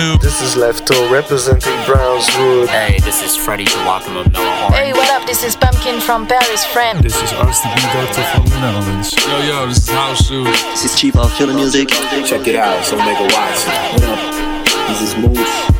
Uncle New. This is Lefto representing Brownswood. Hey, this is Freddie Joachim of Noah Horn. Hey, what up? This is Pumpkin from Paris, friend. This is RCB Doctor from the Netherlands. Yo, yo, this is House Shoes. This is Chief of Killer Music. Check it out, so make a watch. What up? This is Moose.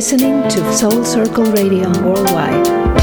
Listening to Soul Circle Radio Worldwide.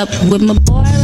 Up with my boy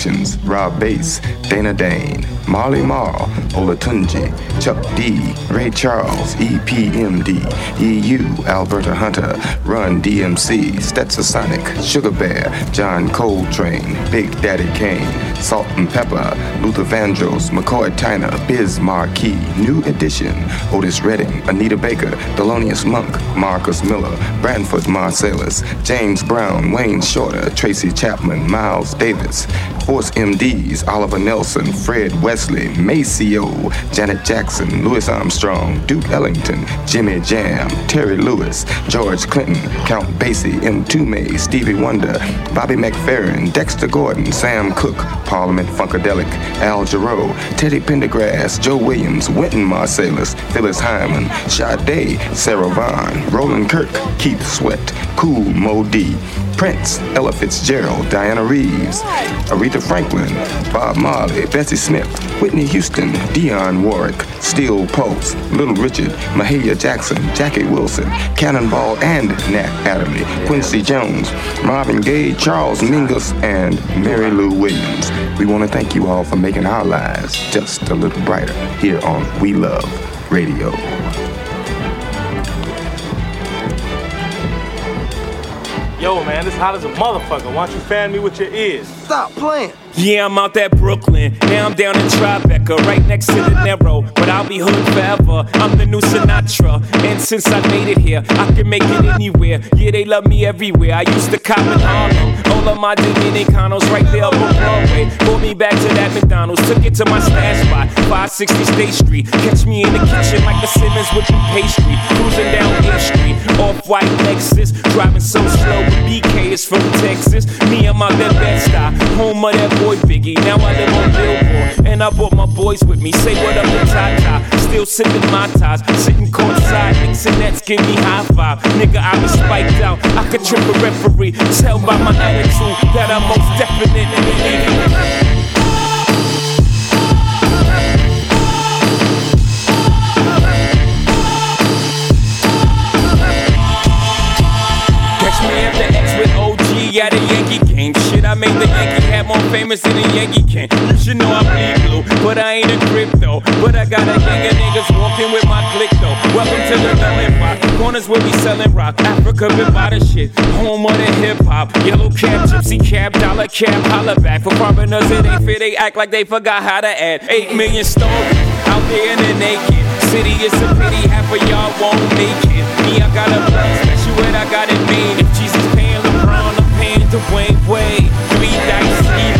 Productions, Rob Bass, Dana Dane, Marley Marl, Olatunji, Chuck D, Ray Charles, EPMD, EU, Alberta Hunter, Run DMC, Stetson Sonic, Sugar Bear, John Coltrane, Big Daddy Kane, Salt and Pepper, Luther Vandross, McCoy Tyner, Biz Marquee, New Edition, Otis Redding, Anita Baker, Thelonious Monk, Marcus Miller, Branford Marcellus, James Brown, Wayne Shorter, Tracy Chapman, Miles Davis, Force MDs, Oliver Nelson, Fred Wesley, Maceo, Janet Jackson, Louis Armstrong, Duke Ellington, Jimmy Jam, Terry Lewis, George Clinton, Count Basie, M. Toomey, Stevie Wonder, Bobby McFerrin, Dexter Gordon, Sam Cooke, Parliament Funkadelic, Al Jarreau, Teddy Pendergrass, Joe Williams, Wynton Marsalis, Phyllis Hyman, Sade, Sarah Vaughan, Roland Kirk, Keith Sweat, Cool Mo Prince, Ella Fitzgerald, Diana Reeves, Aretha Franklin, Bob Marley, Bessie Smith, Whitney Houston, Dionne Warwick, Steel Pulse, Little Richard, Mahalia Jackson, Jackie Wilson, Cannonball and Nat Adderley, Quincy Jones, Marvin Gaye, Charles Mingus, and Mary Lou Williams. We want to thank you all for making our lives just a little brighter here on We Love Radio. Yo, man, this hot as a motherfucker. Why don't you fan me with your ears? Stop playing. Yeah, I'm out that Brooklyn. Now I'm down in Tribeca, right next to the Narrow. But I'll be hood forever. I'm the new Sinatra. And since I made it here, I can make it anywhere. Yeah, they love me everywhere. I used to cop in Harlem. All of my Dominicanos right there up on Broadway. Pulled me back to that McDonald's. Took it to my stash spot, 560 State Street. Catch me in the kitchen like the Simmons whipping pastry. Cruising down A Street, off white Lexus. Driving so slow with BK is from Texas. Me, and my that Bed-Stuy, home of that boy Biggie. Now I live on Billboard, and I brought my boys with me. Say what up to Tata. still sipping my ties. Sitting courtside, and Nets give me high five. Nigga, I be spiked out. I could trip a referee. Tell by my attitude that I'm most in the league. at a Yankee game. Shit, I made the famous in a Yankee can. You should know I bleed blue, but I ain't a crypto. But I got a gang of niggas walking with my click though. Welcome to the melon pot. Corners where we selling rock. Africa been by the shit. Home of the hip hop. Yellow cap, gypsy cap, dollar cap, holla back. For foreigners, it ain't fair. They act like they forgot how to add. Eight million stories out there in the naked city. It's a pity half of y'all won't make it. Me, I got a blood special, what I got it made. If Jesus paying LeBron, I'm paying Dwayne Wade. Three dice,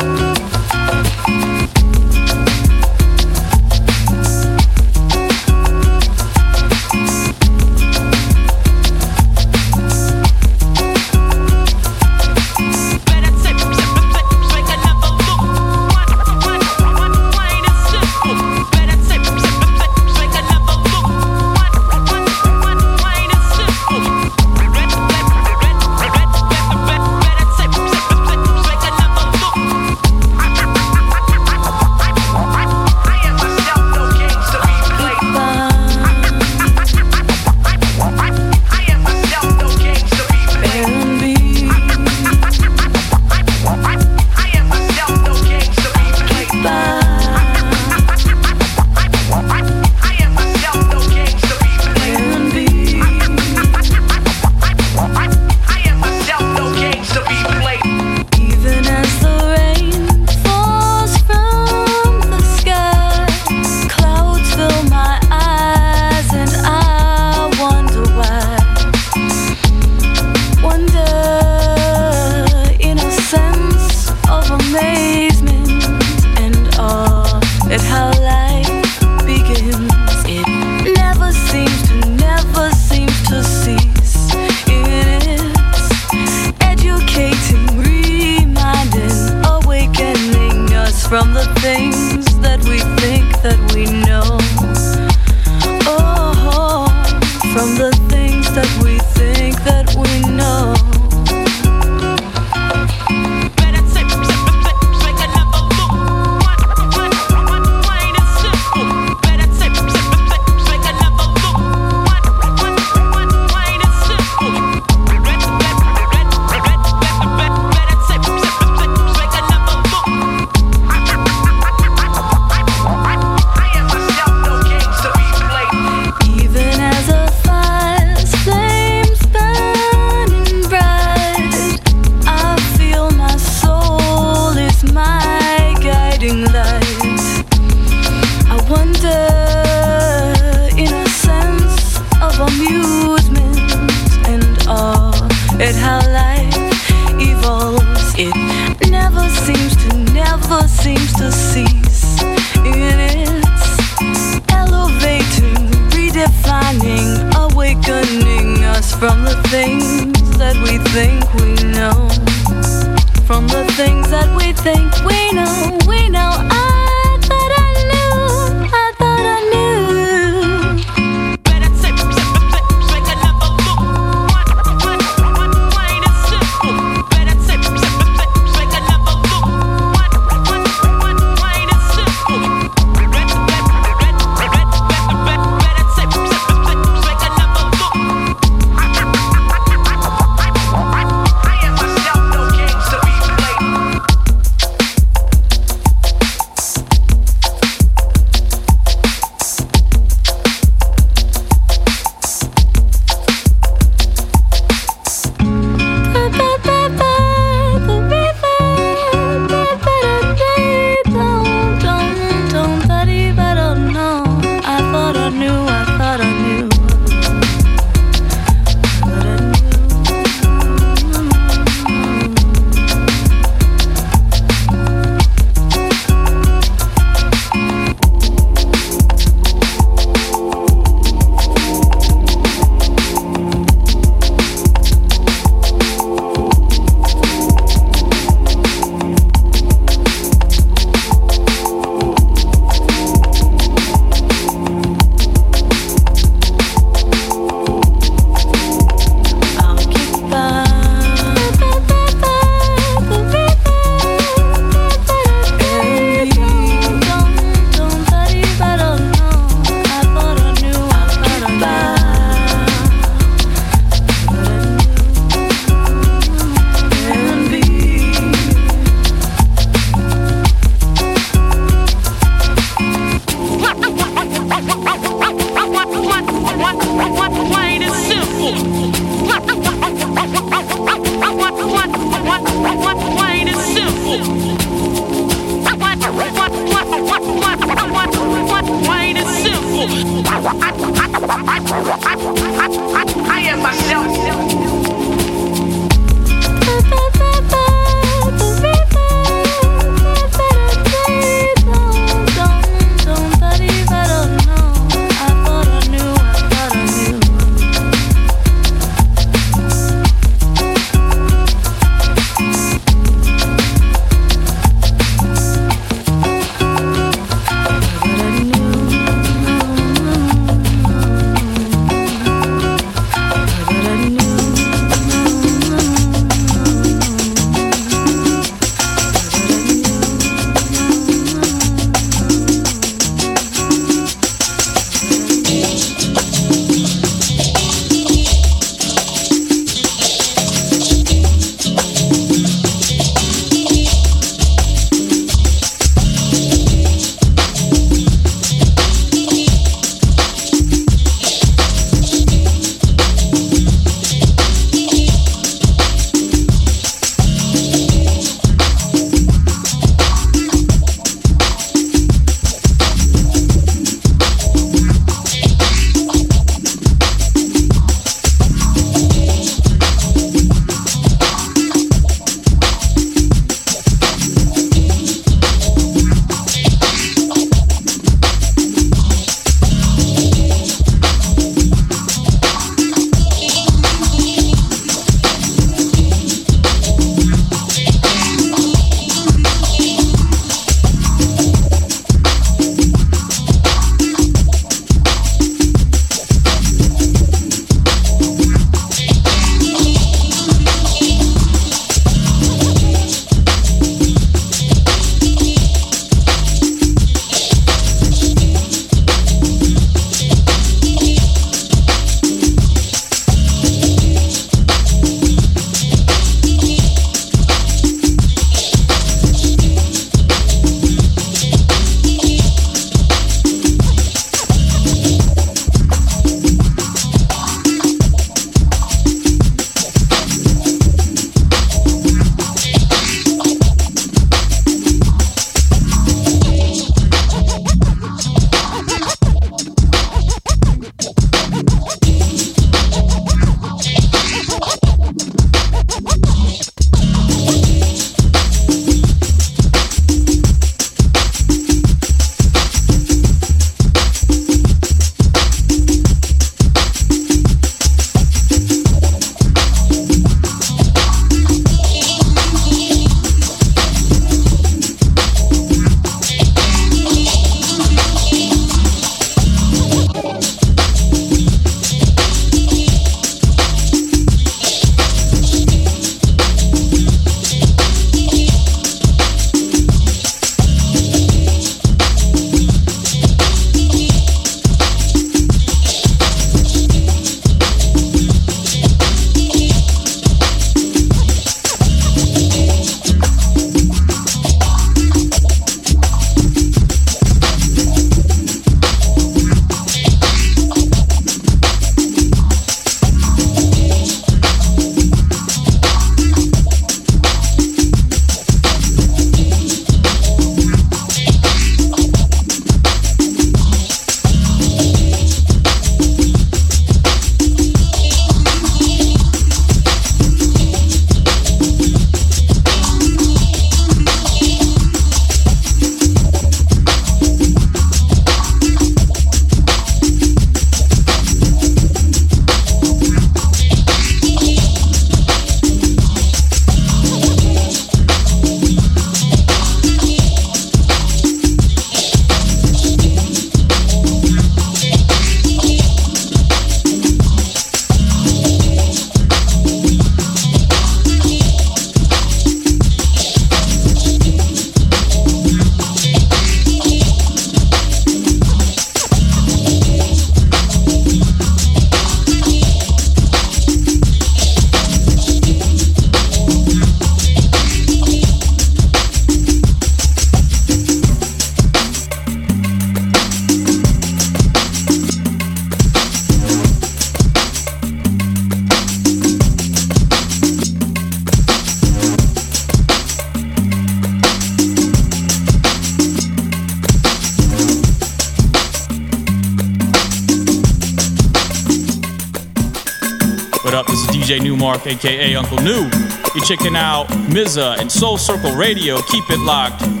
Mark, aka Uncle Noob. You're checking out Mizza and Soul Circle Radio. Keep it locked.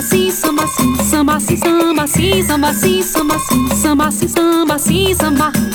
assim, samba assim, samba assim, samba assim, samba assim, samba assim, samba assim, samba assim, samba.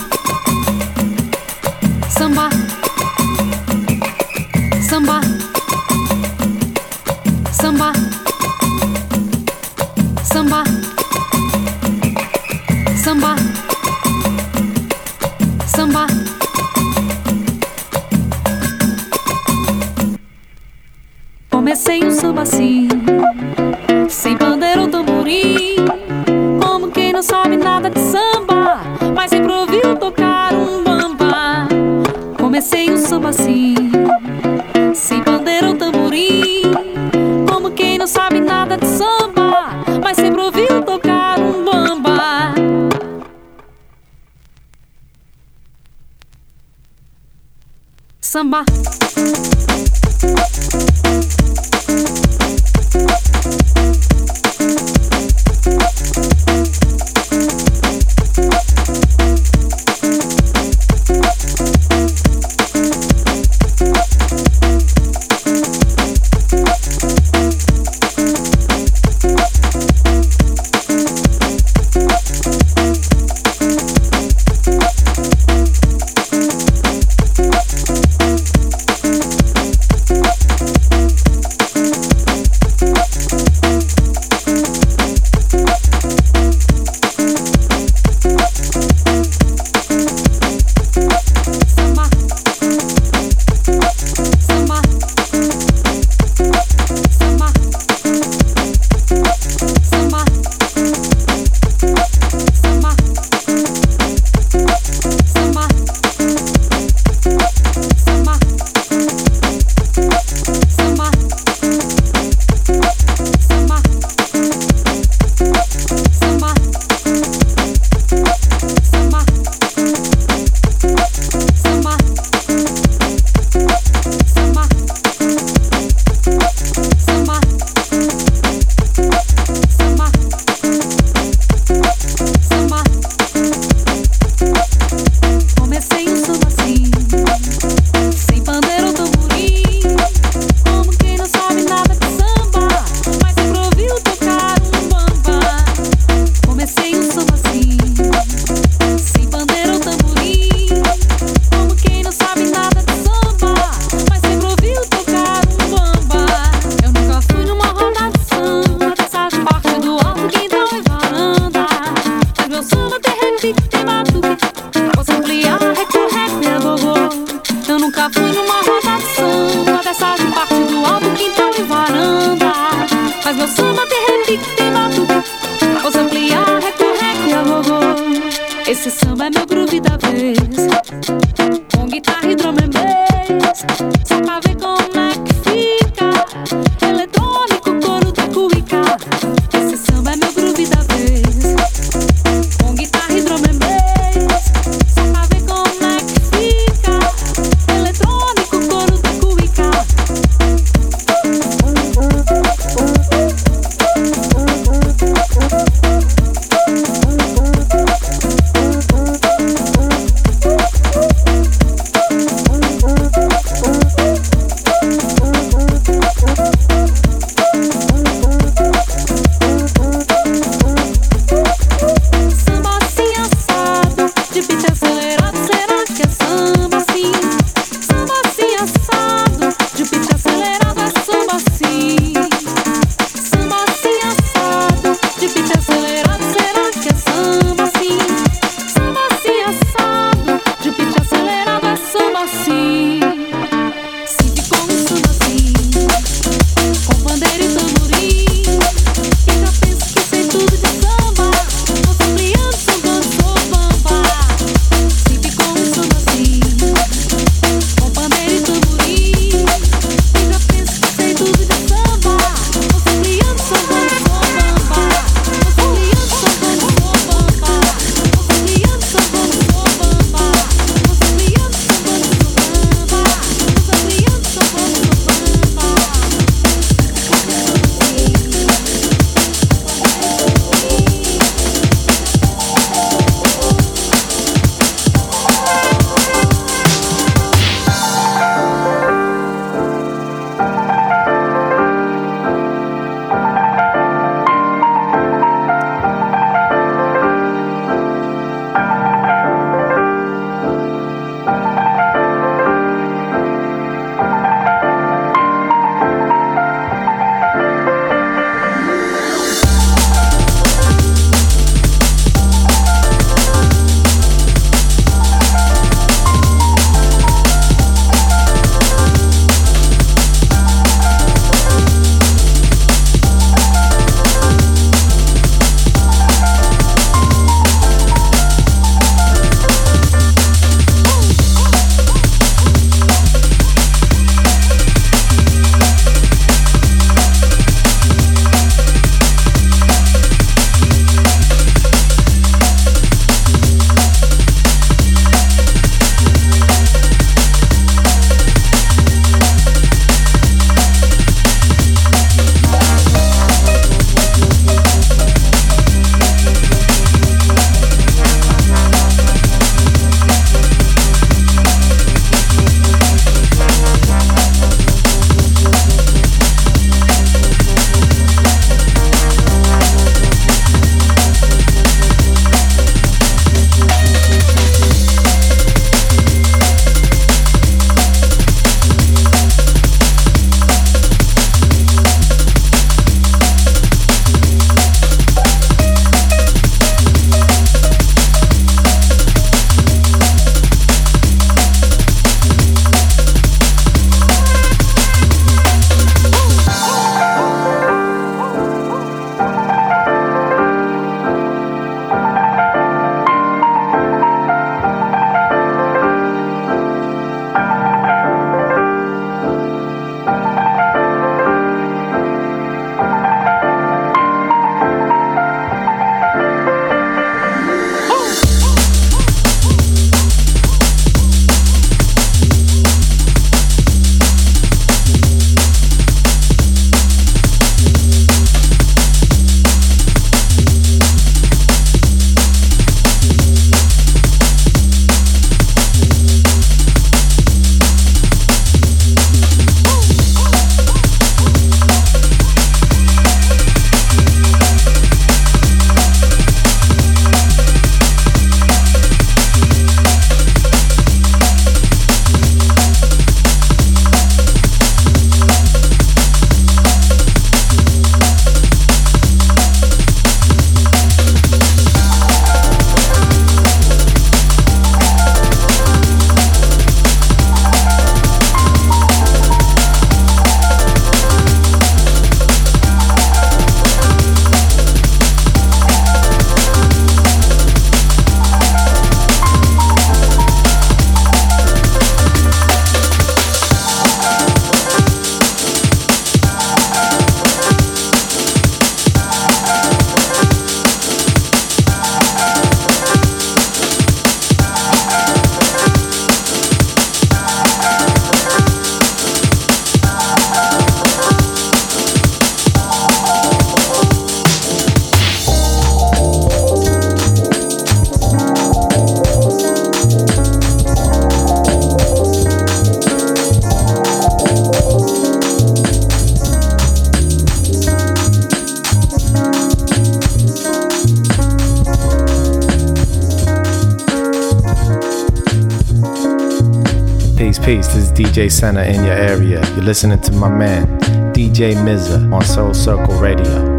DJ Center in your area. You're listening to my man, DJ Mizza, on Soul Circle Radio.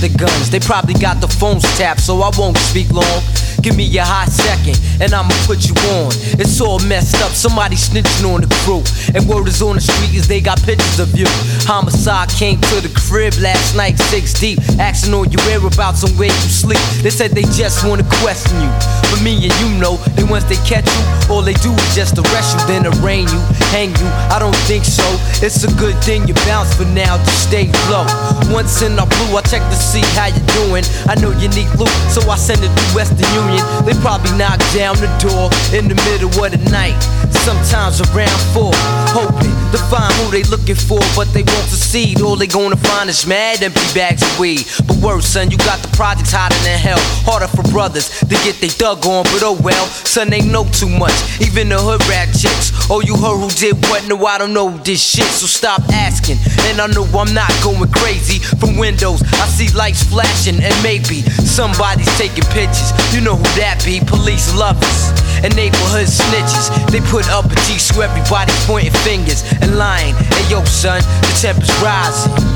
The guns. They probably got the phones tapped, so I won't speak long. Give me a hot second, and I'ma put you on. It's all messed up, somebody snitching on the crew. And word is on the street is they got pictures of you. Homicide came to the crib last night, six deep, asking all your whereabouts and where you sleep. They said they just wanna question you. But me and you know, that once they catch you, all they do is just arrest you, then arraign you, hang you. I don't think so. It's a good thing you bounce for now to stay low. Once in our blue, I check to see how you doing. I know you need loot, so I send it to Western Union. They probably knock down the door in the middle of the night. Sometimes around four, hoping to find who they looking for, but they won't succeed. All they gonna find is mad empty bags of weed. But worse, son, you got the projects hotter than hell. Harder for brothers to get they dug on, but oh well, son, they know too much. Even the hood rat chicks. Oh, you heard who did what? No, I don't know this shit, so stop asking. And I know I'm not going crazy. From windows, I see lights flashing, and maybe somebody's taking pictures. You know who that be? Police lovers and neighborhood snitches. They put up a G so everybody pointing fingers and lying. Hey yo, son, the temperature's rising.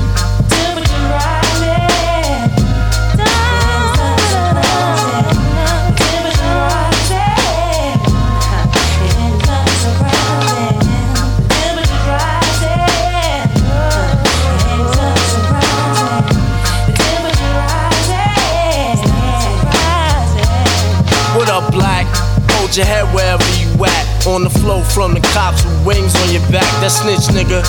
Your head wherever you at. On the flow from the cops with wings on your back. That snitch nigga.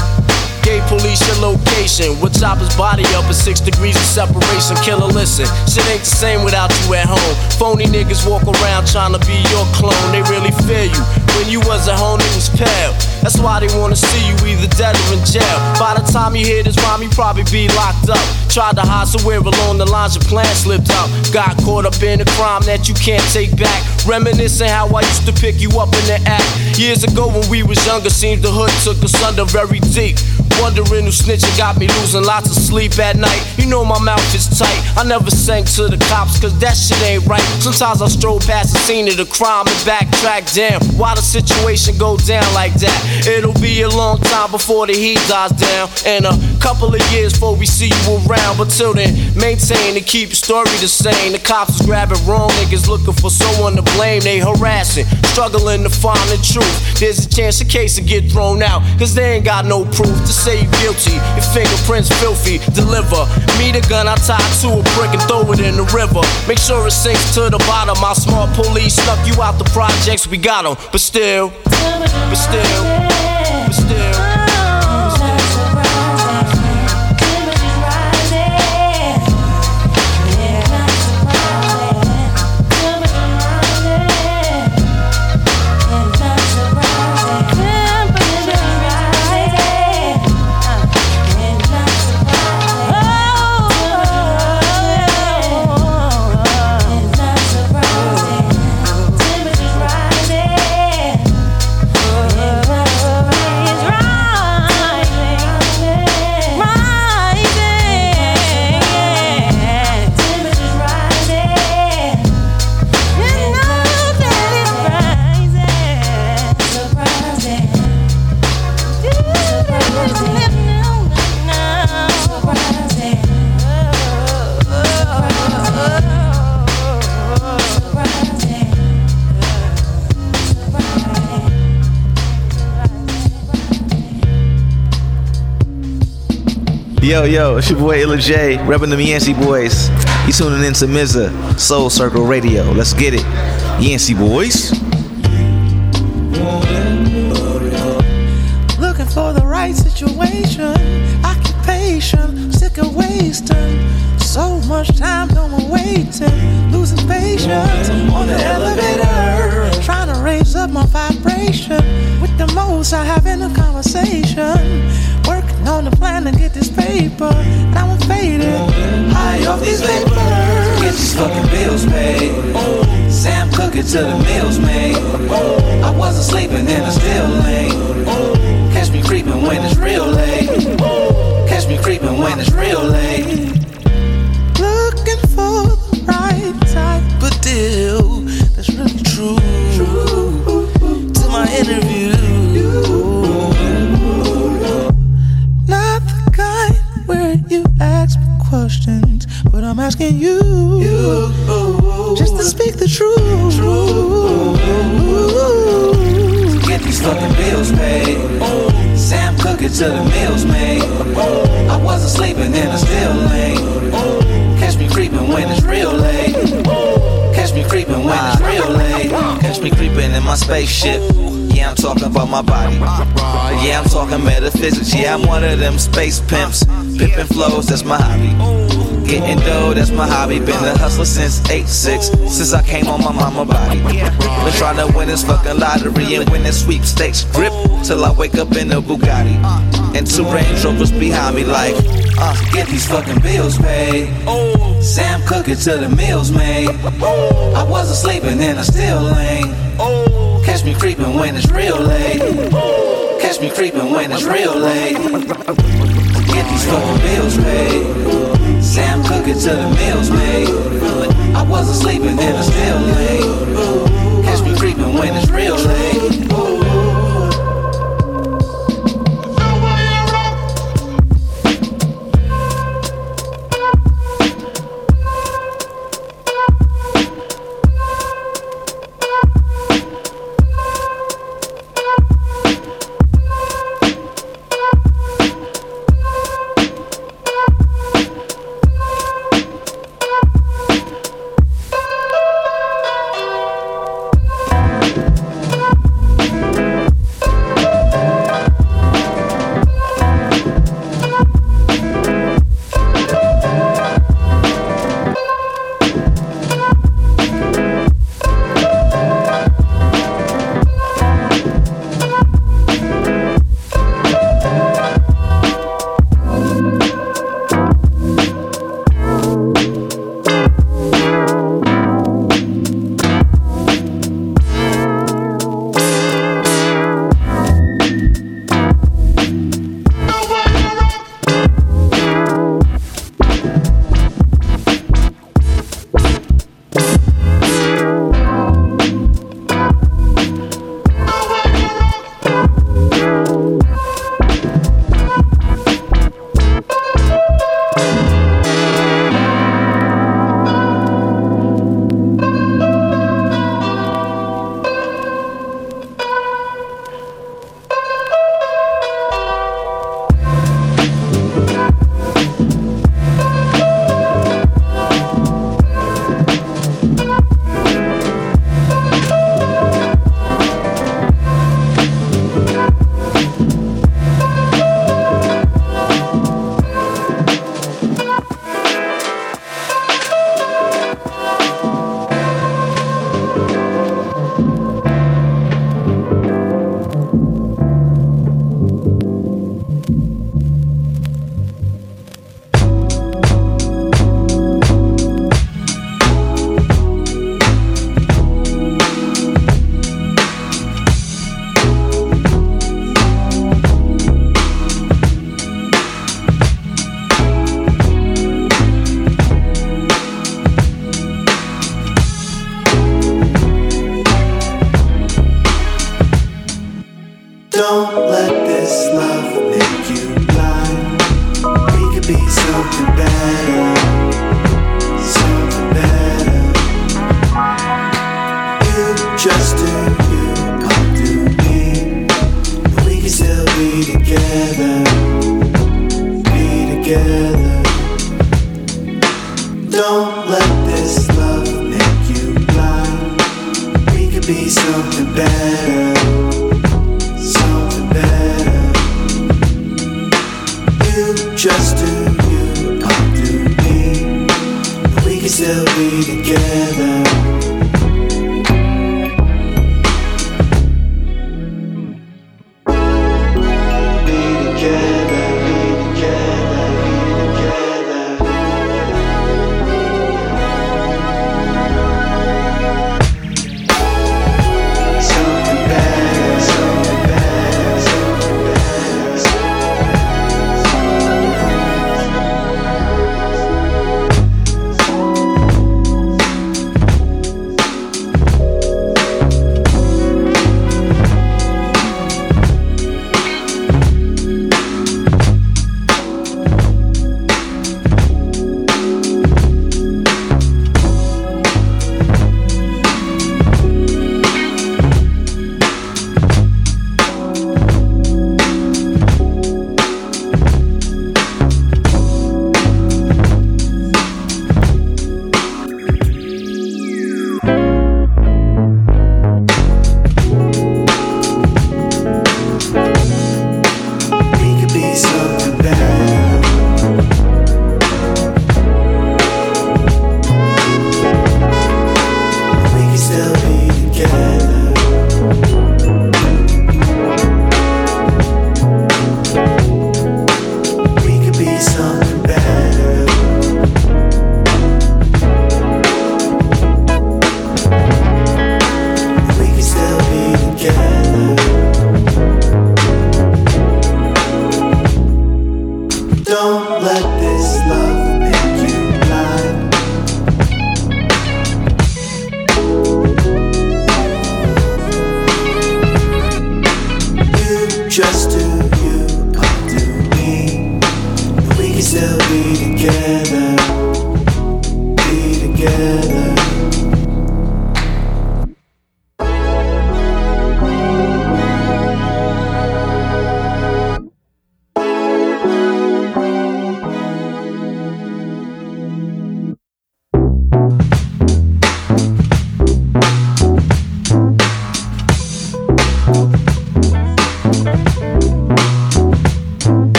Gave police your location. With chopper's body up at six degrees of separation. Killer, listen. Shit ain't the same without you at home. Phony niggas walk around trying to be your clone. They really fear you. When you was at home, it was pale. That's why they wanna see you either dead or in jail. By the time you hear this rhyme, you probably be locked up. Tried to hide somewhere along the lines, your plan slipped out. Got caught up in a crime that you can't take back. Reminiscing how I used to pick you up in the act. Years ago when we was younger, seems the hood took us under very deep. Wondering who snitching got me losing lots of sleep at night. You know my mouth is tight. I never sang to the cops, cause that shit ain't right. Sometimes I stroll past the scene of the crime and backtrack. Damn, why the situation go down like that? It'll be a long time before the heat dies down. And a couple of years before we see you around. But till then, maintain and keep your story the same. The cops is grabbing wrong niggas looking for someone to blame. They harassing, struggling to find the truth. There's a chance the case will get thrown out, cause they ain't got no proof to say you guilty. Your fingerprints filthy, deliver. Me the gun I tied to a brick and throw it in the river. Make sure it sinks to the bottom. My smart police snuck you out the projects, we got 'em. But still, but still, but still. Yo, yo, it's your boy Illa J, repping the Yancey Boys. You tuning in to Mizza, Soul Circle Radio. Let's get it. Yancey Boys. Looking for the right situation, occupation, sick of wasting. So much time, no more waiting, losing patience on the elevator. Trying to raise up my vibration with the most I have in a conversation. On the plan to get this paper. Now I'm faded, high off these vapors. Get these fucking bills paid. Sam cooking till the meals made. I wasn't sleeping and I still ain't. Catch me creeping when it's real late. Catch me creeping when it's real late. Asking you just to speak the truth. Get these fucking bills paid. Sam cooking till the meals made. I wasn't sleeping and I still ain't. Catch me creeping when it's real late. Catch me creeping when it's real late. Catch me creeping in my spaceship. Yeah, I'm talking about my body. Yeah, I'm talking metaphysics. Yeah, I'm one of them space pimps. Pimping flows, that's my hobby. Getting dough, that's my hobby. Been a hustler since 8'6, since I came on my mama body. Been trying to win this fucking lottery and win this sweepstakes grip till I wake up in a Bugatti. And two Range Rovers behind me, like, uh, Get these fucking bills paid. Sam cooking till the meals made. I wasn't sleeping and I still ain't. Catch me creeping when it's real late. Catch me creeping when it's real late. Get these fucking bills paid. Sam cooking till the meals made. I wasn't sleeping and I still ain't. Catch me creeping when it's real late.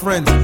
Friends.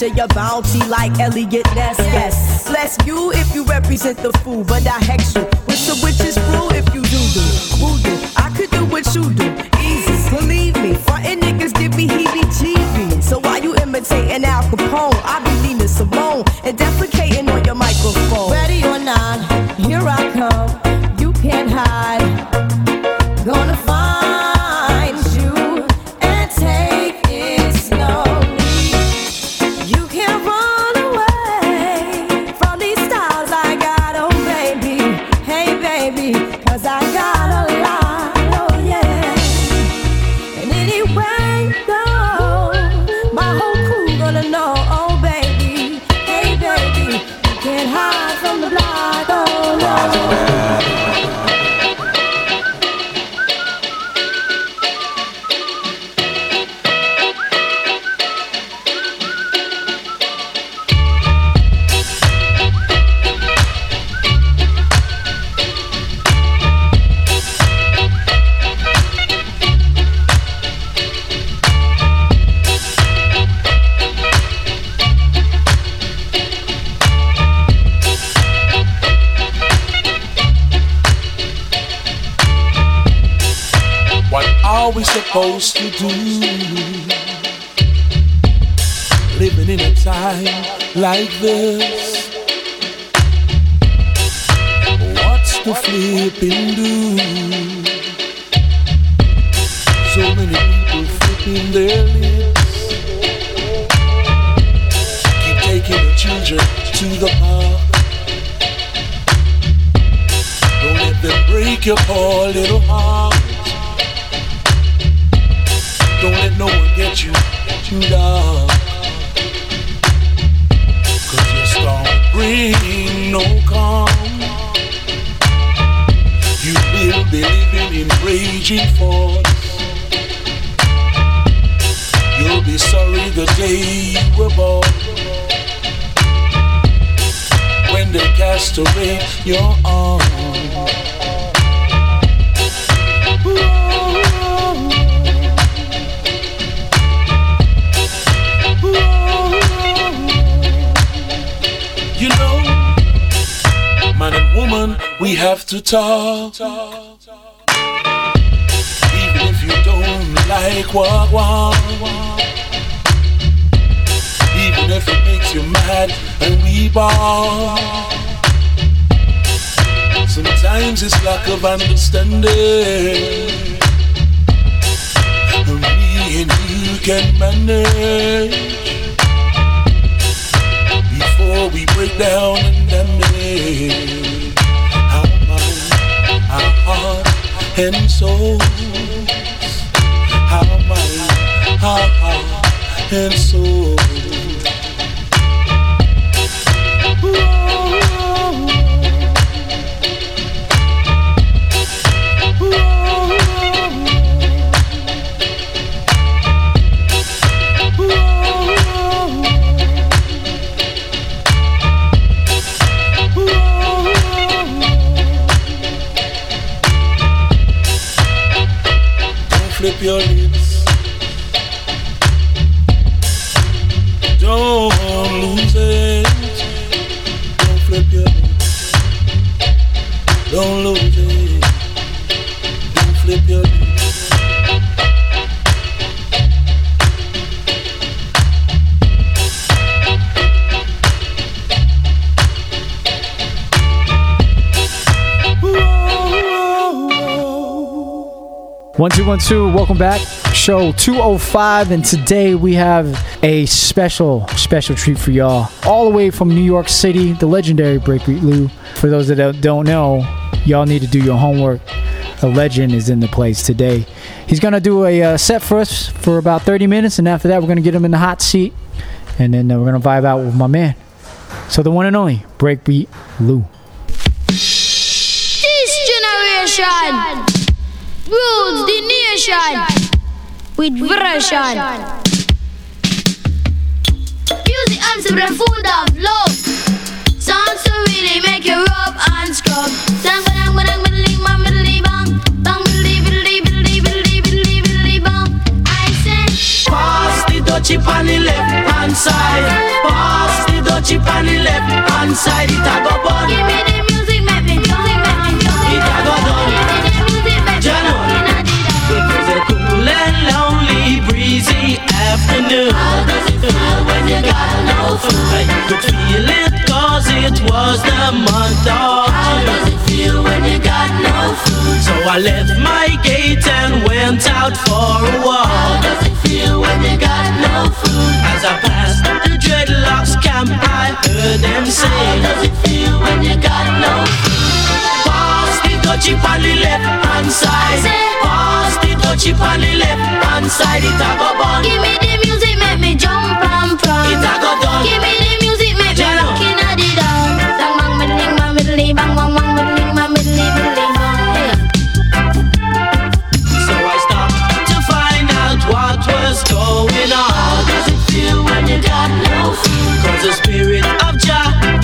Capture your bounty like Elliot Show 205, and today we have a special, special treat for y'all. All the way from New York City, the legendary Breakbeat Lou. For those that don't- know, y'all need to do your homework. A legend is in the place today. He's gonna do a uh, set for us for about 30 minutes, and after that, we're gonna get him in the hot seat, and then uh, we're gonna vibe out with my man. So the one and only Breakbeat Lou. This generation rules the nation with version. Music answer the food of love. Songs to really make you rub and scrub. Dang, dang, dang, biddly, bang, biddly, bang. Bang, biddly, biddly, biddly, biddly, biddly, biddly, bang. I say, Pass the dutchie on the left hand side. Pass the dutchie on the left hand side. It a go bun. give me the How does it feel when you got no food? I could feel it cause it was the month of June. How does it feel when you got no food? So I left my gate and went out for a walk. How does it feel when you got no food? As I passed the dreadlocks camp, I heard them say. How does it feel when you got no food? Dutchie on the left hand side. Pass the dutchie on the left hand side. It a go bun. Give me the music, make me jump and prance. It a go done. Give me the music, make me rock inna the dance. Bang bang middling, bang middling, bang bang bang middling, bang middling, middling, bang. Hey. So I stopped to find out what was going on. How does it feel when you got no food? Cause the spirit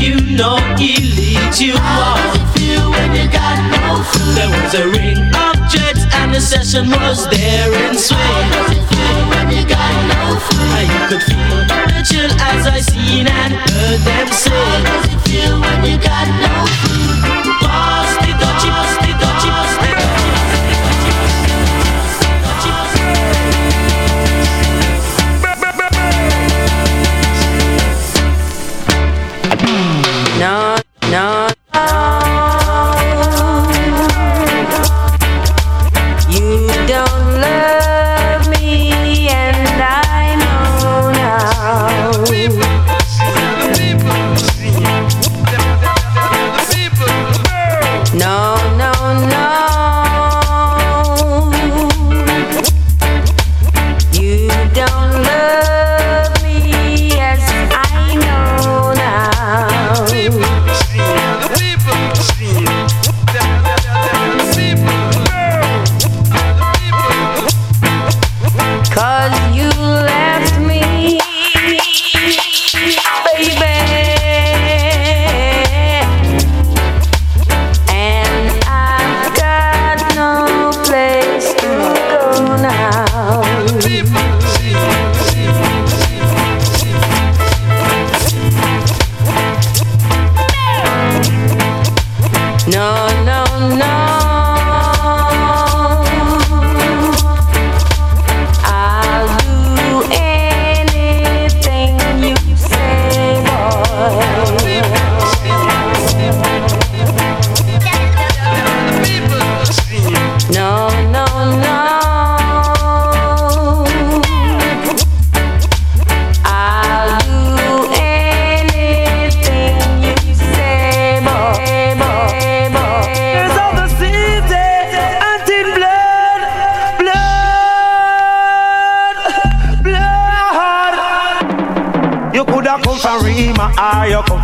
you know he leads you How does it feel when you got no food? There was a ring of dreads and the session was there in swing. How does it feel when you got no food? I could feel the chill as I seen and heard them say. How does it feel when you got no food? No,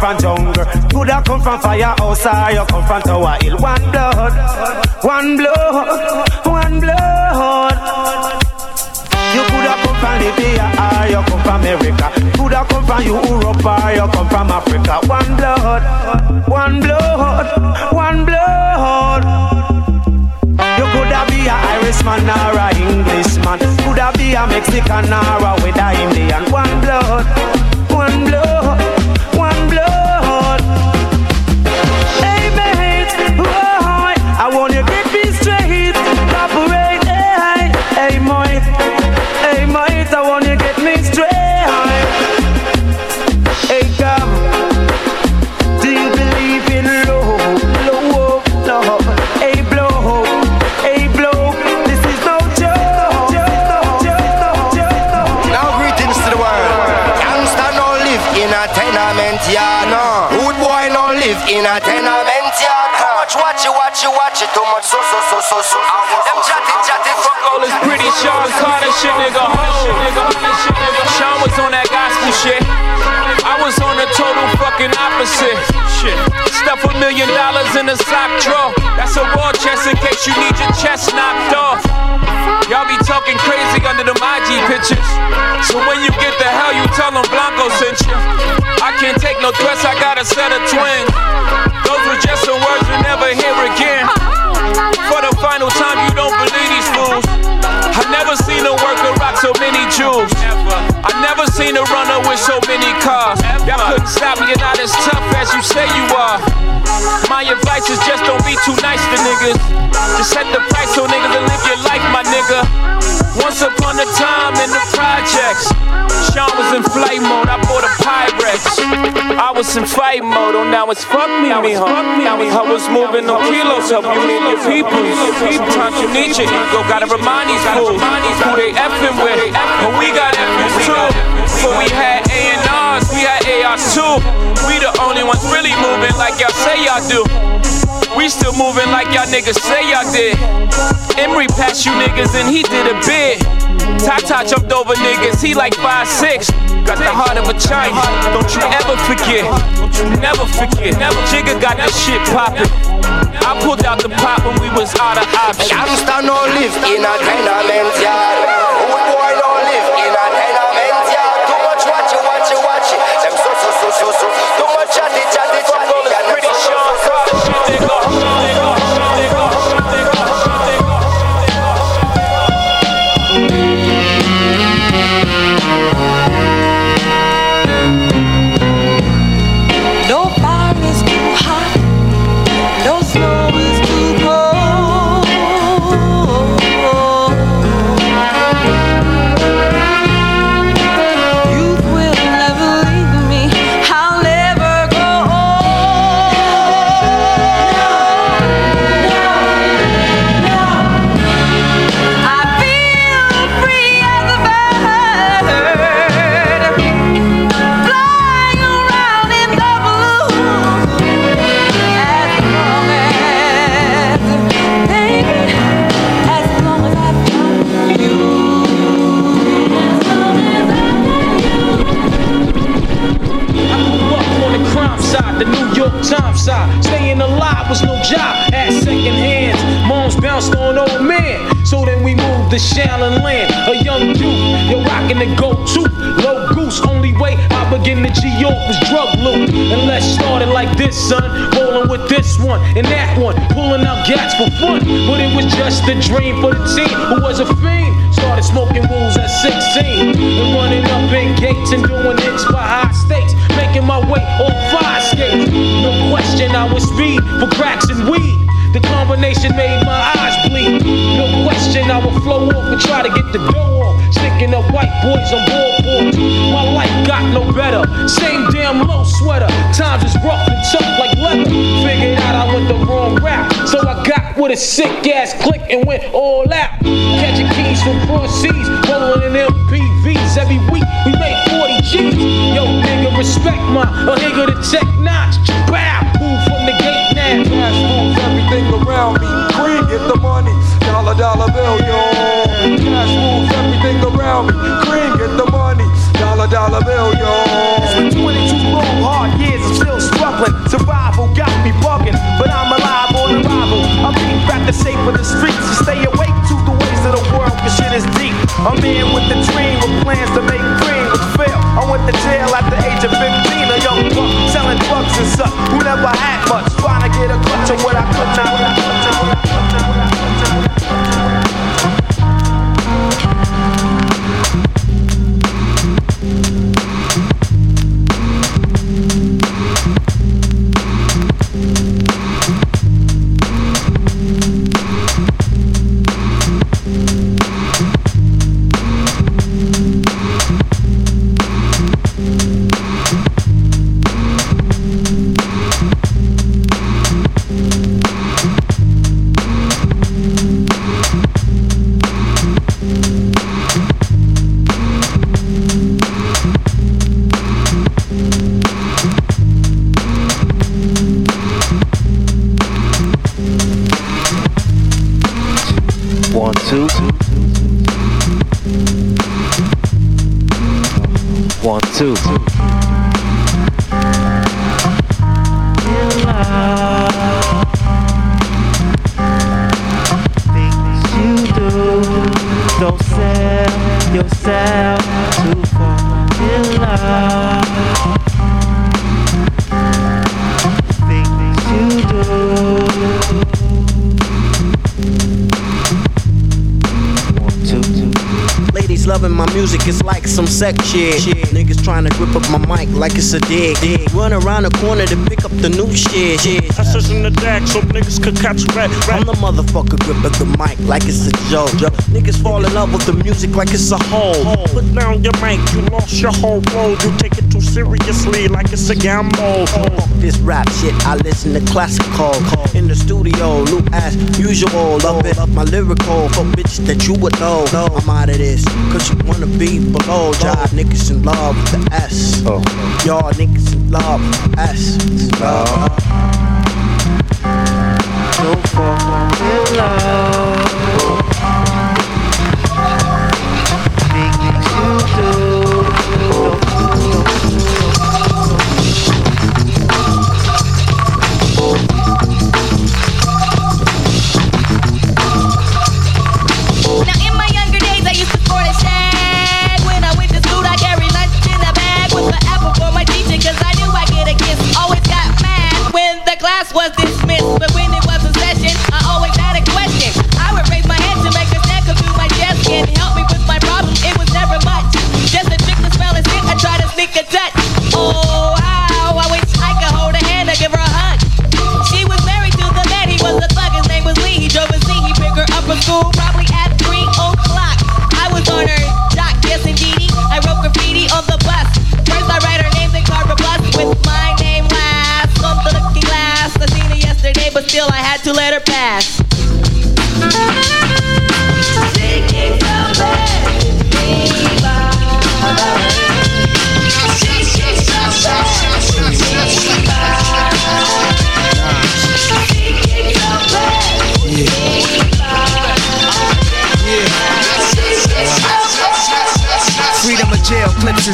from jungle. Coulda come from firehouse, or you come from Tower Hill. One blood, one blood, one blood. You coulda come from Libya, or you come from America. Coulda come from Europe, or you come from Africa. One blood, one blood, one blood. You coulda be a Irishman or a Englishman. Coulda be a Mexican or a with a Indian. One blood, one blood, so, so, so, so, so. Them chatty, chatty, fuck all this pretty Sean Carter shit, nigga. Sean was on that gospel shit. I was on the total fucking opposite. Shit. Stuff a million dollars in a sock drawer. That's a war chest in case you need your chest knocked off. Y'all be talking crazy under them IG pictures. So when you get the hell, you tell them Blanco sent you. I can't take no threats, I got a set of twins. Those were just some words you never hear again. For the final time, you don't believe these fools. I never seen a worker rock so many jewels. I never seen a runner with so many cars. Y'all couldn't stop me, you're not as tough as you say you are. My advice is just don't be too nice to niggas. Just set the price so niggas will live your life, my nigga. Once upon a time in the projects, Sean was in flight mode. I bought a Pyrex. I was in fight mode. Oh, now it's fuck me, me, huh? I was moving no kilos, help you meet your people. Sometimes you need your ego. Gotta remind these fools who they effing with. But we got effing too. Before we had A&Rs, we had ARs too. We the only ones really moving like y'all say y'all do. We still moving like y'all niggas say y'all did. Emery passed you niggas and he did a bid. Tata jumped over niggas, he like 5'6. Got the heart of a China. Don't you ever forget. Don't you never forget. Never Jigga got that shit poppin'. I pulled out the pop when we was out of options. Youngster no live in a tenement yard. Old boy was drug loot. And let's start it like this, son. Rolling with this one and that one, pulling out gats for fun. But it was just a dream for the team who was a fiend. Started smoking rules at 16 and running up in gates and doing hits for high stakes. Making my way on fire skates. No question, I was speed for cracks and weed. The combination made my eyes bleed. No question, I would flow off and try to get the dough off. Sticking up white boys on board My life got no better. Same damn low sweater. Times is rough and tough like leather. Figured out I went the wrong route. So I got with a sick ass click and went all out. Catching keys from front seas, rolling in MPVs. Every week we made 40 G's. Yo, nigga, respect my a nigga to check notch. Bow, move from the gate now. Cash moves everything around me. Green get the money, dollar dollar bill, yo. Cash moves everything around. Green get the money, dollar dollar bill, yo. It's been 22 long hard years, I'm still struggling. Survival got me bugging, but I'm alive on arrival. I'm being back to shape of the streets to stay awake to the ways of the world, cause shit is deep. I'm in with the dream with plans to make green was fail. I went to jail at the age of 15, a young buck selling drugs and such who never had much. Trying to get a clutch of what I could not. One, sex shit. Niggas trying to grip up my mic like it's a dig. Run around the corner to pick up the new shit. I says in the deck so niggas could catch red. I'm the motherfucker gripping the mic like it's a joke. Niggas fall in love with the music like it's a hole. Put down your mic, you lost your whole road. You take it too seriously like it's a gamble. Fuck this rap shit, I listen to classical. In the studio, loop as usual. Love it, up my lyrical. For bitches that you would know. I'm out of this, cause you wanna be below. Jive niggas in love with the S. Oh. Y'all niggas in love with the S. Love. so far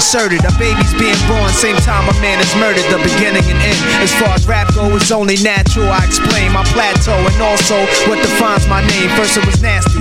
inserted. A baby's being born, same time a man is murdered. The beginning and end. As far as rap go, it's only natural. I explain my plateau and also what defines my name. First it was nasty,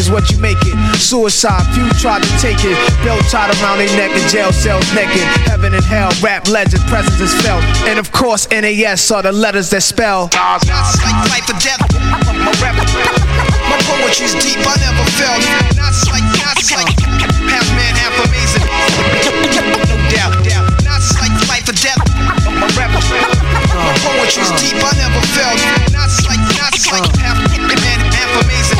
is what you make it. Suicide, few tried to take it. Belt tied around their neck in jail cells naked. Heaven and hell, rap legend, presence is felt. And of course, NAS are the letters that spell. It's like life or death. My rap, my poetry's deep. I never felt. Knots like knots like half man, half amazing. No doubt, doubt. Knots like life or death. My rap, my poetry's deep. I never felt. Knots like knots like half man, half amazing.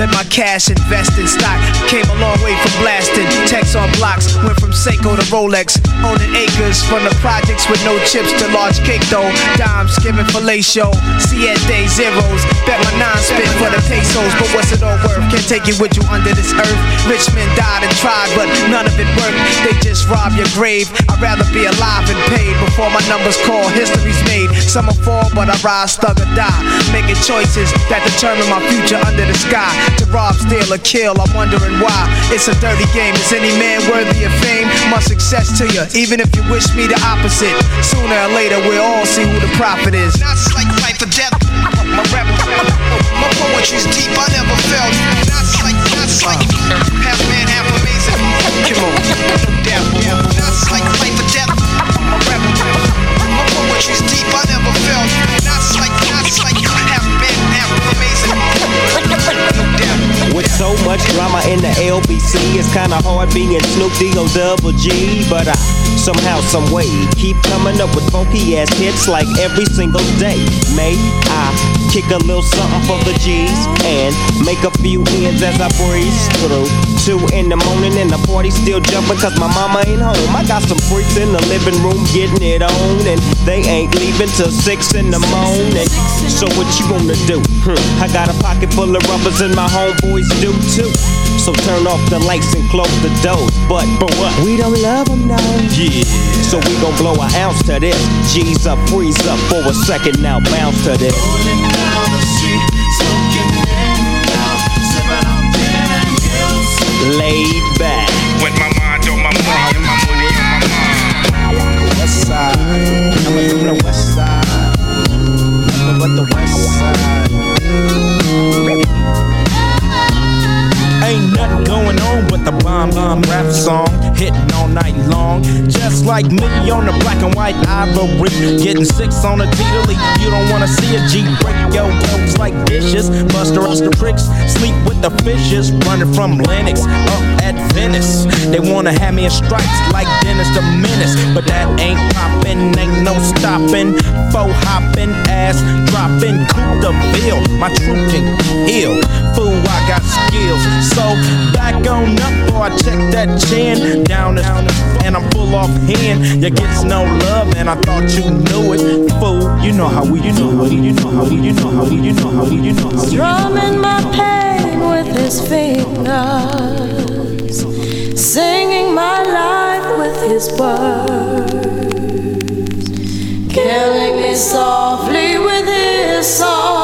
Let my cash invest in stock. Came a long way from blasting. Text on blocks, went from Seiko to Rolex. Owning acres from the projects with no chips to large cake though. Dimes giving fellatio. Day zeros. Bet my nine spit for the pesos. But what's it all worth? Can't take it with you under this earth. Rich men died and tried, but none of it worked. They just rob your grave. I'd rather be alive and paid before my numbers call. History's made. Some fall, but I rise, thug or die. Making choices that determine my future under the sky. To rob, steal, or kill, I'm wondering why. It's a dirty game. Is any man worthy of fame? My success to you, even if you wish me the opposite. Sooner or later, we'll all see who the prophet is. Knots like death. My rap, my poetry's deep. I never felt. Knots like knots like half man, half amazing. Come on, no doubt. Knots like death. My rap, my poetry's deep. I never felt. Drama in the LBC, it's kinda hard being Snoop D-O double G. But I somehow, some way, keep coming up with funky ass hits like every single day. May I kick a little something for the G's and make a few ends as I breeze through. Two in the morning and the party still jumping cause my mama ain't home. I got some freaks in the living room getting it on and they ain't leaving till six in the morning. So what you gonna do? Hmm, I got a pocket full of rubbers and my homeboys do too. So turn off the lights and close the doors. But for what? We don't love them now. Yeah. So we gon' blow an ounce to this. G's up, freeze up for a second now, bounce to this. Laid back. With my mind on my mind and my money on my mind. West side, coming from the west side. Nothing but the west side. Nothing going on but the bomb bomb rap song hitting all night long. Just like me on the black and white ivory, getting six on a T to. You don't wanna see a G break your bones like dishes. Buster us the tricks, sleep with the fishes, running from Lennox up at Venice. They wanna have me in stripes like Dennis the Menace, but that ain't poppin', ain't no stopping. Faux hopping, ass dropping, coup the bill. My truth can heal. Fool, I got skills. So back on up, boy, check that chin down the and I'm full off hand. You gets no love, and I thought you knew it. Fool, you know how we, you know how we, you know how we, you know how we, you know how we, you know how we. Strumming my pain with his fingers, singing my life with his words, killing me softly with his song,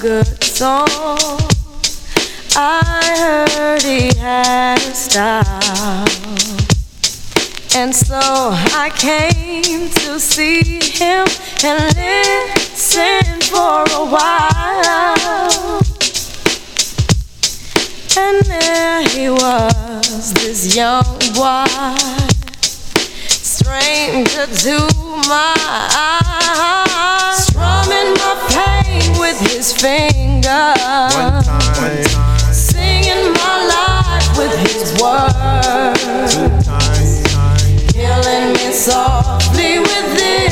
good song. I heard he had a style. And so I came to see him and listen for a while. And there he was, this young boy, stranger to my eyes, strumming my pain with his fingers, one time, one time. singing my life with his words, killing me softly with this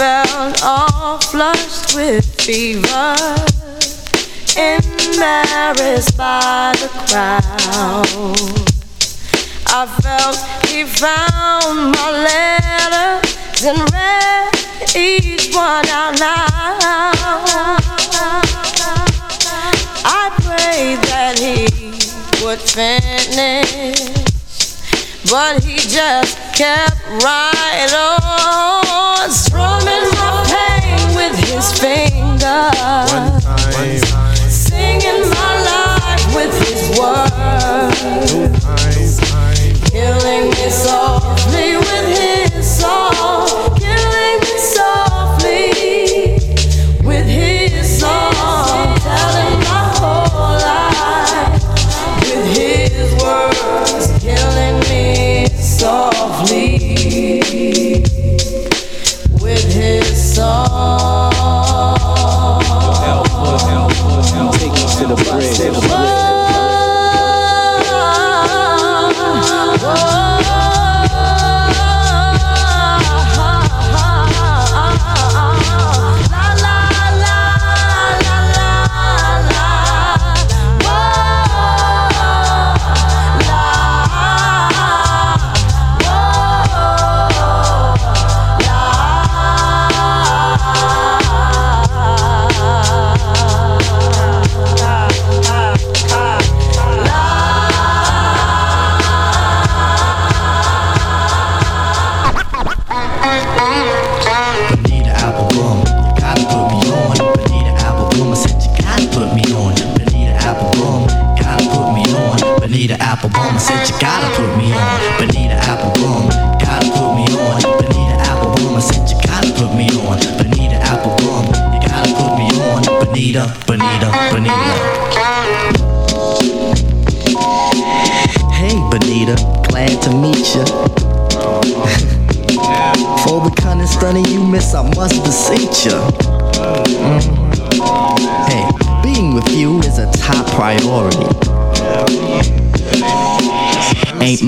felt all flushed with fever, embarrassed by the crowd. I felt he found my letters and read each one out loud. I prayed that he would finish, but he just kept right on, strumming my pain with his fingers, singing my life with his words. Killing me softly softly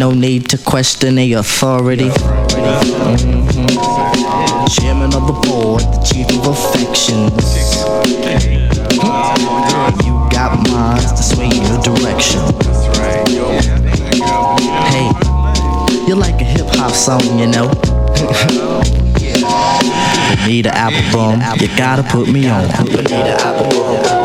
no need to question the authority. Mm-hmm. Chairman of the board, the chief of affections. You got minds to sway your direction. Hey, you're like a hip hop song, you know. you need an album, you gotta put me on.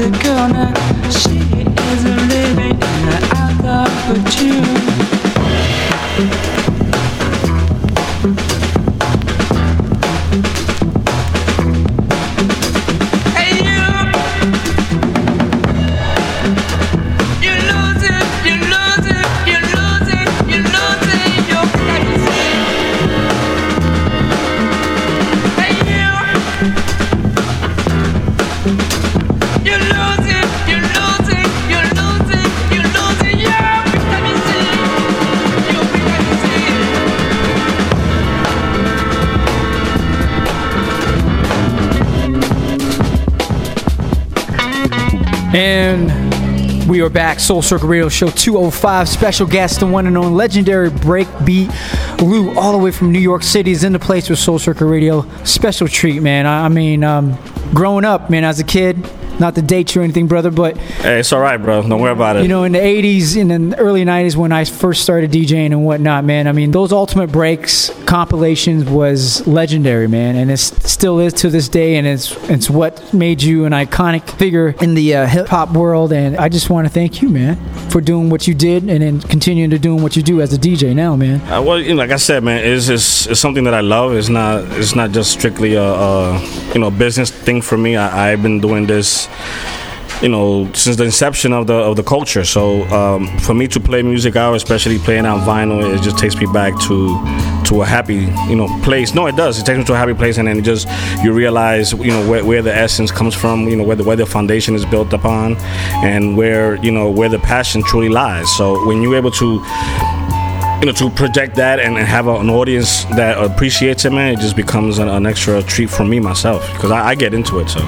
the corner And we are back. Soul Circle Radio Show 205. Special guest, the one and only legendary breakbeat Lou, all the way from New York City, is in the place with Soul Circle Radio. Special treat, man. I, I mean, um, growing up, man, as a kid, not to date you or anything, brother, but Hey, it's all right, bro. Don't worry about it. you know, in the 80s in the early 90s when I first started DJing and whatnot, man, I mean, those Ultimate Breaks compilations was legendary, man, and it still is to this day, and it's it's what made you an iconic figure in the uh, hip hop world, and I just want to thank you, man, for doing what you did and then continuing to doing what you do as a DJ now, man. Uh, well, you know, like I said, man, it's just it's something that I love. It's not it's not just strictly a, a you know business thing for me. I, I've been doing this, you know, since the inception of the of the culture. So um, for me to play music out, especially playing on vinyl, it just takes me back to to a happy you know place. No, it does. It takes me to a happy place, and then it just you realize you know where, where the essence comes from. You know where the where the foundation is built upon, and where you know where the passion truly lies. So when you're able to you know, to project that and, and have a, an audience that appreciates it, man, it just becomes an, an extra treat for me myself because I, I get into it. So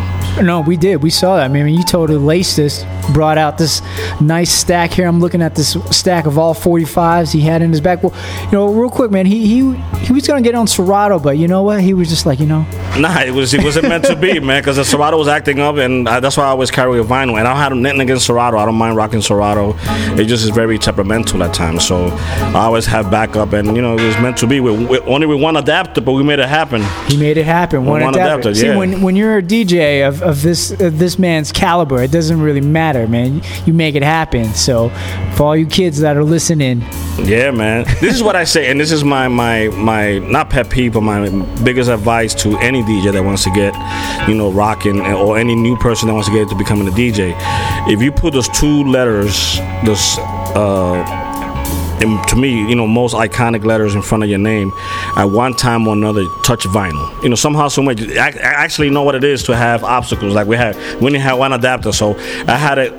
No, we did. We saw that. I mean, you totally laced this, brought out this nice stack here. I'm looking at this stack of all 45s he had in his back. Well, you know, real quick, man, he he, he was to get on Serato, but you know what? He was just like, you know, nah, it was it wasn't meant to be, man, because the Serato was acting up, and I, that's why I always carry a vinyl. And I don't have nothing against Serato. I don't mind rocking Serato. It just is very temperamental at times. So I always have backup, and you know, it was meant to be. With, with only with one adapter, but we made it happen. he made it happen. One, One adapter. adapter, See, yeah. when when you're a DJ of, of this of this man's caliber, it doesn't really matter, man. You make it happen. So, for all you kids that are listening, Yeah, man. This is what I say, and this is my my my not pet peeve, but my biggest advice to any DJ that wants to get, you know, rocking, or any new person that wants to get to becoming a DJ. If you put those two letters, those. Uh, and to me, you know, most iconic letters in front of your name, at one time or another, touch vinyl. You know, somehow, some way, I, I actually know what it is to have obstacles. Like we had, we only had one adapter, so I had it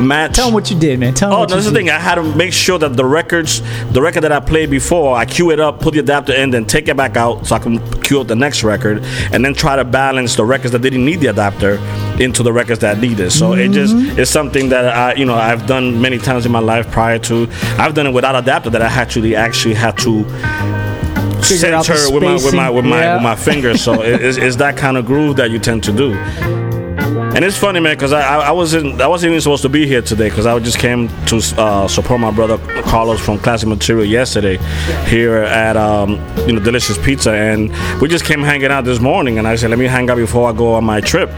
match. tell them what you did, man. Tell them Oh, no, that's the thing. I had to make sure that the records, the record that I played before, I cue it up, put the adapter in, then take it back out so I can cue up the next record, and then try to balance the records that didn't need the adapter into the records that needed. So it just Mm-hmm. it's something that I, you know, I've done many times in my life prior to. I've done it without adapter that I actually actually had to. Figure out the Center with my with my with my with my fingers, so it- it's, it's that kind of groove that you tend to do. And it's funny, man, because I, I I wasn't I wasn't even supposed to be here today because I just came to uh, support my brother Carlos from Classic Material yesterday here at um, you know Delicious Pizza, and we just came hanging out this morning, and I said let me hang out before I go on my trip.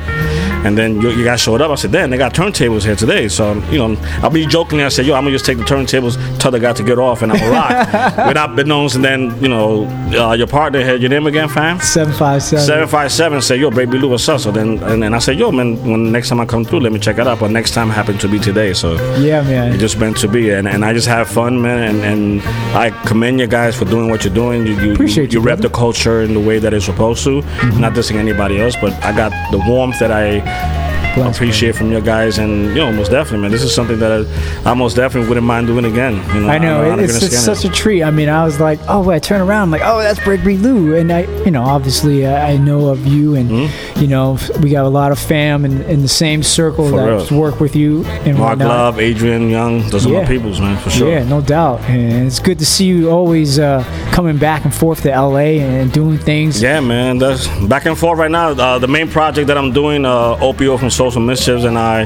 And then you, you guys showed up. I said, "Damn, they got turntables here today." So you know, I'll be jokingly. I said, "Yo, I'm gonna just take the turntables, tell the guy to get off, and I'm gonna rock." Without beknowns, and then you know, uh, your partner here, your name again, fam? Seven five seven. Seven five seven said, "Yo, baby Lou, what's up?" So then, and then I said, "Yo, man, when next time I come through, let me check it out." But next time happened to be today, so Yeah, man. it just meant to be, and, and I just have fun, man. And, and I commend you guys for doing what you're doing. You you, Appreciate you, you, rep the culture in the way that it's supposed to. Not dissing anybody else, but I got the warmth that I Bye appreciate from you guys, and you know, most definitely, man. This is something that I, I most definitely wouldn't mind doing again. You know, I know I'm it- it's, it's scan it. such a treat. I mean, I was like, oh, I turn around, I'm like, oh, that's Breakbeat Lou, and I, you know, obviously I, I know of you, and Mm-hmm. you know, we got a lot of fam in, in the same circle For that work with you and Mark whatnot. Love, Adrian Younge, those are my peoples, man, for sure. Yeah, no doubt, and it's good to see you always uh, coming back and forth to LA and doing things. Yeah, man, that's back and forth right now. Uh, the main project that I'm doing, uh, Opio from Souls of Mischief, and I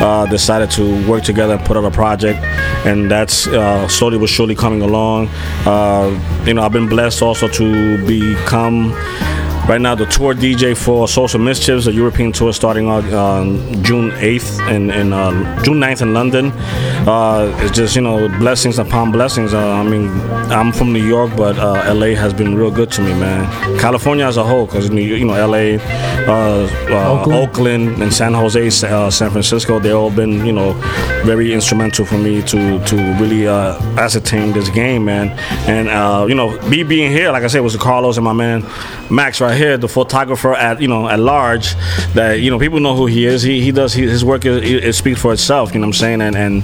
uh, decided to work together and put out a project, and that's uh, slowly but surely coming along. Uh, you know, I've been blessed also to become right now the tour DJ for Souls of Mischief, a European tour starting on um, June 8th and in, uh, June 9th in London. Uh, it's just you know blessings upon blessings. Uh, I mean, I'm from New York, but uh, LA has been real good to me, man. California as a whole, because you know LA, uh, uh, Oakland. Oakland. and San Jose, uh, San Francisco, they've all been you know very instrumental for me to to really uh, ascertain this game, man. And uh, you know, me being here, like I said, was Carlos and my man Max right here, the photographer at you know at large. That you know people know who he is. He he does he, his work. Is, it, speaks for itself. You know what I'm saying? And and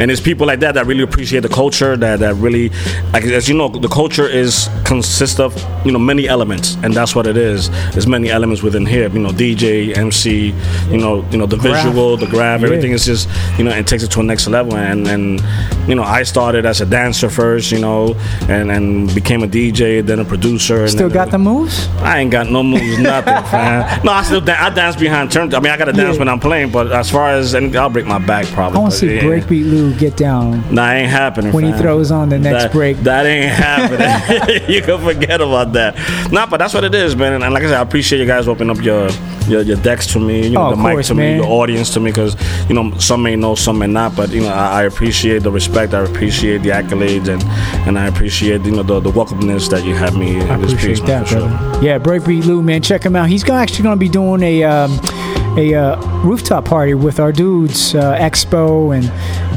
and it's people like that that really appreciate the culture. That that really, like as you know, the culture is consists of you know many elements, and that's what it is. There's many elements within here. You know, DJ, MC, you know, you know the Graph. visual, the graph, Yeah. everything is just you know it takes it to a next level. And and you know I started as a dancer first, you know, and and became a DJ, then a producer. Still got the moves? I ain't got no moves, nothing, man. No, I still I dance behind turn. I mean, I got to dance Yeah. when I'm playing, but as far as and I'll break my back probably. I want to see yeah. Breakbeat Lou get down. Nah, ain't happening. When he throws on the next that, break. That ain't happening. you can forget about that. Nah, but that's what it is, man. And, like I said, I appreciate you guys opening up your your, your decks to me, you know, Oh, the mic course, to man. me, your audience to me, because you know some may know, some may not. But you know, I, I appreciate the respect, I appreciate the accolades, and and I appreciate you know the, the welcomeness that you have me in this piece, Appreciate that, for sure. brother. Yeah, Breakbeat Lou, man, check him out. He's actually going to be doing a um, a uh, rooftop party with our dudes, uh, Expo and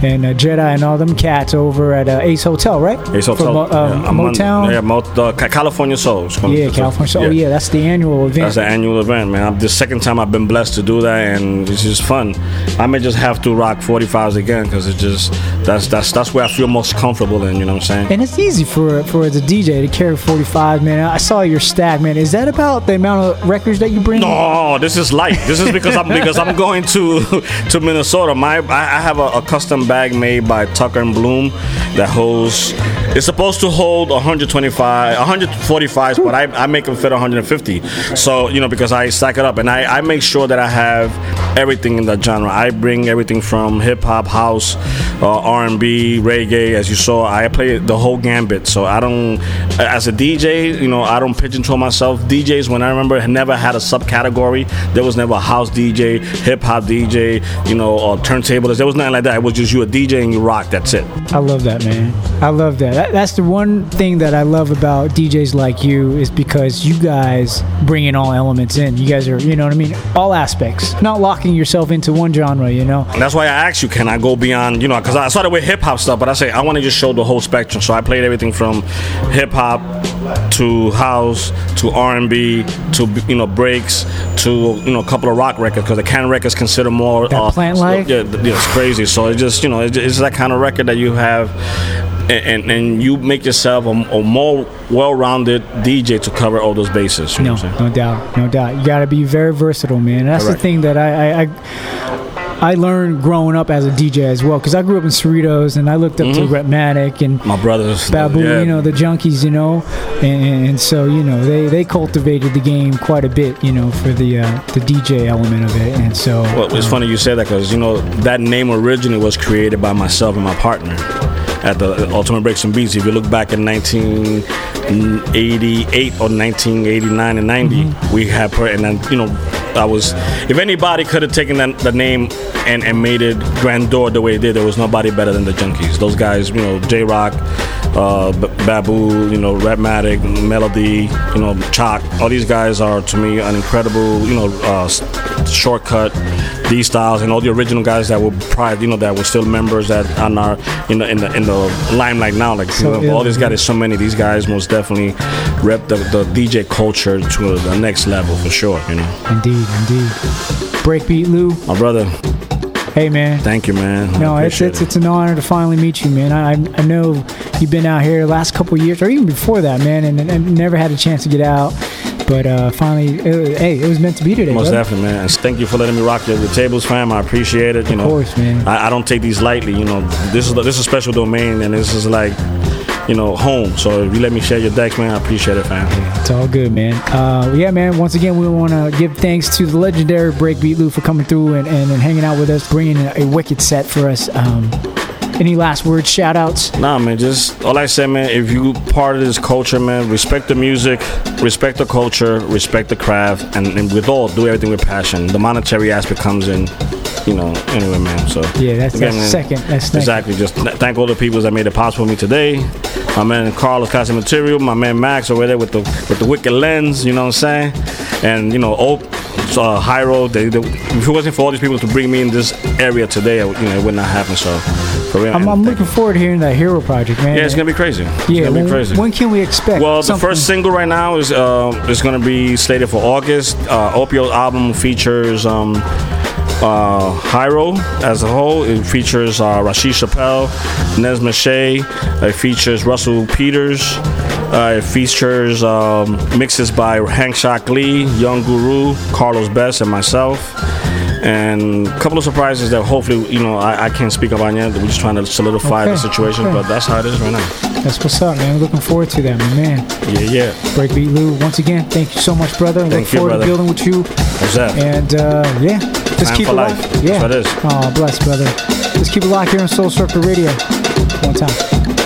and uh, Jedi and all them cats over at uh, Ace Hotel, right? Ace Hotel, um, yeah, I'm on- Motown. yeah, Mo- the California Soul. Yeah, California. So, Oh yeah, that's the annual event. That's the annual event, man. I'm the second time I've been blessed to do that, and it's just fun. I may just have to rock 45s again because it's just that's that's that's where I feel most comfortable in. You know what I'm saying? And it's easy for for as a DJ to carry 45, man. I saw your stack, man. Is that about the amount of records that you bring? No, this is light. This is because I'm because I'm going to to Minnesota. My I, have a, a custom bag made by Tucker and Bloom that holds. It's supposed to hold 125, 145s, but I, I make them fit 150. So you know because I stack it up and I, I make sure that I have everything in that genre. I bring everything from hip hop, house, uh, R&B, reggae. As you saw, I play the whole gambit. So I don't, as a DJ, you know, I don't pigeonhole myself. DJs, when I remember, never had a subcategory. There was never a house DJ, hip hop DJ, you know, or turntablist. There was nothing like that. It was just you a DJ and you rock. That's it. I love that, man. I love that. that. That's the one thing that I love about DJs like you is because you guys bring in all elements in. You guys are, you know what I mean? All aspects. Not locking yourself into one genre, you know? And that's why I asked you, can I go beyond, you know, because I started with hip hop stuff, but I say I want to just show the whole spectrum. So I played everything from hip hop to house to R&B to you know breaks to you know a couple of rock records because the kind can records consider more That uh, Plant Life? Yeah, yeah, it's crazy. So it's just you know it's, it's that kind of record that you have. And, and, and you make yourself a, a more well-rounded DJ to cover all those bases. You know No, what I'm no doubt, no doubt. You got to be very versatile, man. That's Correct. the thing that I, I, I, I learned growing up as a DJ as well, because I grew up in Cerritos and I looked up to Mhm. Rhettmatic and My brothers, Babu, yeah. you know, the junkies, you know, and, and so you know they they cultivated the game quite a bit, you know, for the uh, the DJ element of it, and so Well, it's funny you say that because you know that name originally was created by myself and my partner at the Ultimate Breaks and Beats. If you look back in 1988 or 1989 and 90, we had put and then you know I was if anybody could have taken that, the name and, and made it grandeur the way it did, there was nobody better than the Junkies. Those guys, you know, J-Rocc. Uh, B- Babu, you know, Rhettmatic, Melody, you know, Chalk. All these guys are to me an incredible, you know, uh, shortcut. D-Styles and all the original guys that were prior, you know, that were still members that on our in the in the in the limelight now. Like So you know, all these guys, there's so many. These guys most definitely rep the, the DJ culture to the next level for sure. You know, indeed, indeed. Breakbeat Lou, my brother. hey man. Thank you, man. I No, it's it's, it's an honor to finally meet you, man. I I know you've been out here the last couple years, or even before that, man, and, and never had a chance to get out. But uh, finally, it, hey, it was meant to be today. Most brother. definitely, man. Thank you for letting me rock the, the tables, fam. I appreciate it. You know, Of course, man. I, I don't take these lightly. You know, this is this is a special domain, and this is like, you know, home. So if you let me share your decks, man, I appreciate it, fam. It's all good, man. Uh, yeah, man. Once again, we want to give thanks to the legendary Breakbeat Lou for coming through and, and, and hanging out with us, bringing a, a wicked set for us. Um, Any last words, shout outs? Nah, man, just all I say, man, if you part of this culture, man, respect the music, respect the culture, respect the craft, and, and with all, do everything with passion. The monetary aspect comes in, you know, anyway, man. So, Yeah, that's- that's man, second. That's second. exactly. Just thank all the people that made it possible for me today. My man Carlos Casa Material, my man Max over there with the with the wicked lens, you know what I'm saying? And, you know, Oak, uh, Hiero, they, they, if it wasn't for all these people to bring me in this area today, I you know, it would not happen. So, for real. I'm, I'm looking forward to hearing that Hiero Project, man. yeah, it's gonna be crazy. It's Yeah, gonna be when, crazy. when can we expect? Well, the first single right now is uh, is gonna be slated for August. Uh, Opio album features um, uh, Hiero as a whole. It features uh, Rashid Chappelle, Nez Mache. It features Russell Peters. Uh, it features um, mixes by Hank Shocklee, Young Guru, Carlos Best, and myself. And a couple of surprises that hopefully, you know, I, I can't speak about yet. We're just trying to solidify the situation, okay. but that's how it is right now. That's what's up, man. Looking forward to that, my man. Yeah, yeah. Breakbeat Lou, once again, thank you so much, brother. Thank Look you, forward brother. to building with you. What's that? And uh, yeah, just Time keep it life. locked. That's Yeah. what it is. Oh, bless, brother. Just keep it locked here on Soul Circle Radio. One time.